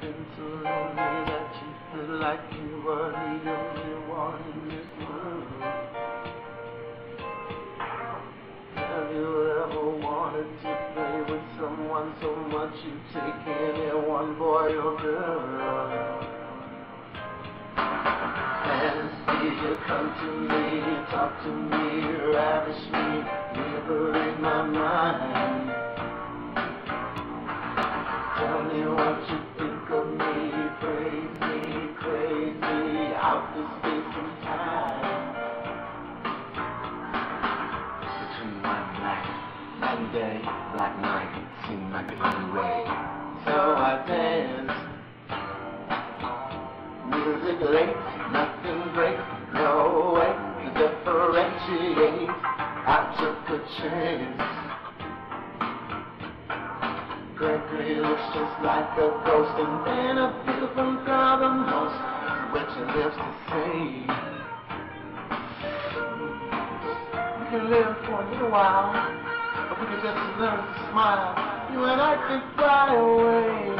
been so lonely that you feel like you were the only someone so much you take anyone, boy or girl? Anesthesia, come to me, talk to me, ravish me, liberate my mind. Tell me what you think of me, crazy, crazy, out of day, black night, seemed like the only way. So I dance. Music late, nothing great, no way to differentiate. I took a chance. Gregory looks just like a ghost, and then a feel from most. What you lives to say. We can live for a little while, we can just learn to smile. You and I can fly away,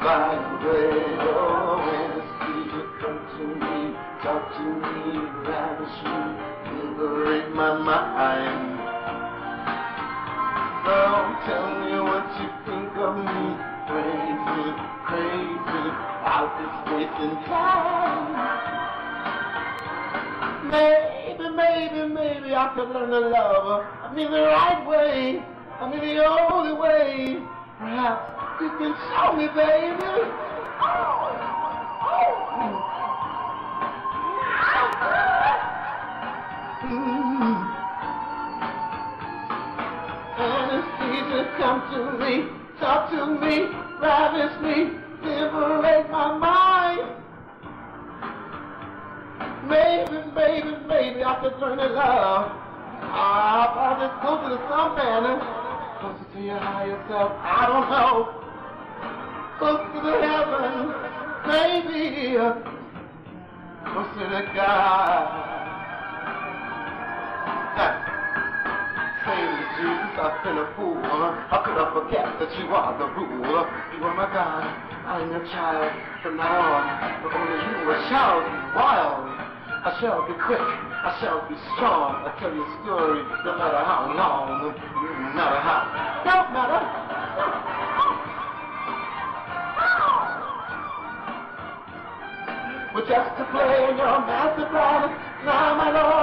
fly away. Oh, anesthesia, come to me, talk to me, ravish me, liberate my mind. So tell me what you think of me, crazy, crazy, out of space and time. Maybe, maybe, maybe I could learn to love. I mean the right way. I mean the only way. Perhaps you can show me, baby. Mm. Anesthesia, come to me, talk to me, ravish me, liberate my mind. Maybe, maybe, maybe I could to love. Ah, I'll just closer to some manner, closer to your higher self. I don't know. Closer to heaven, maybe. Closer to God. Say, Jesus, I've been a fool. How could I forget that you are the rule? You are my God, I'm your child. From now on, but only you shall be wild. I shall be quick, I shall be strong. I tell you a story, no matter how long, no matter how, no matter. But just to play your master plan, now my Lord,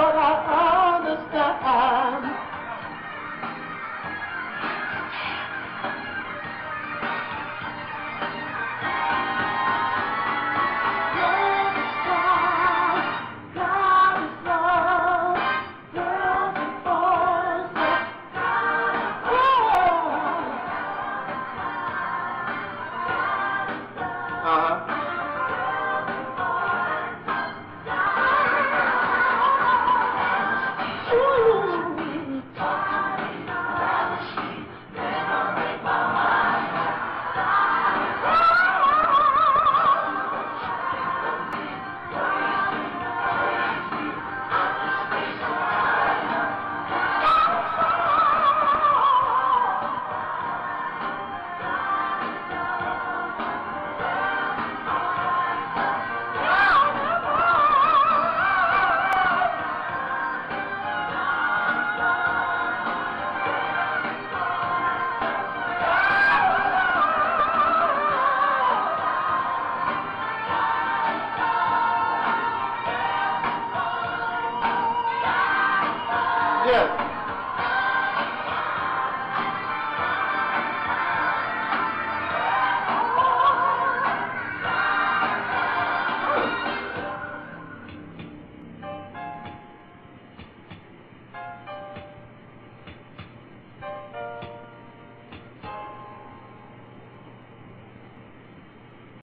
Yes.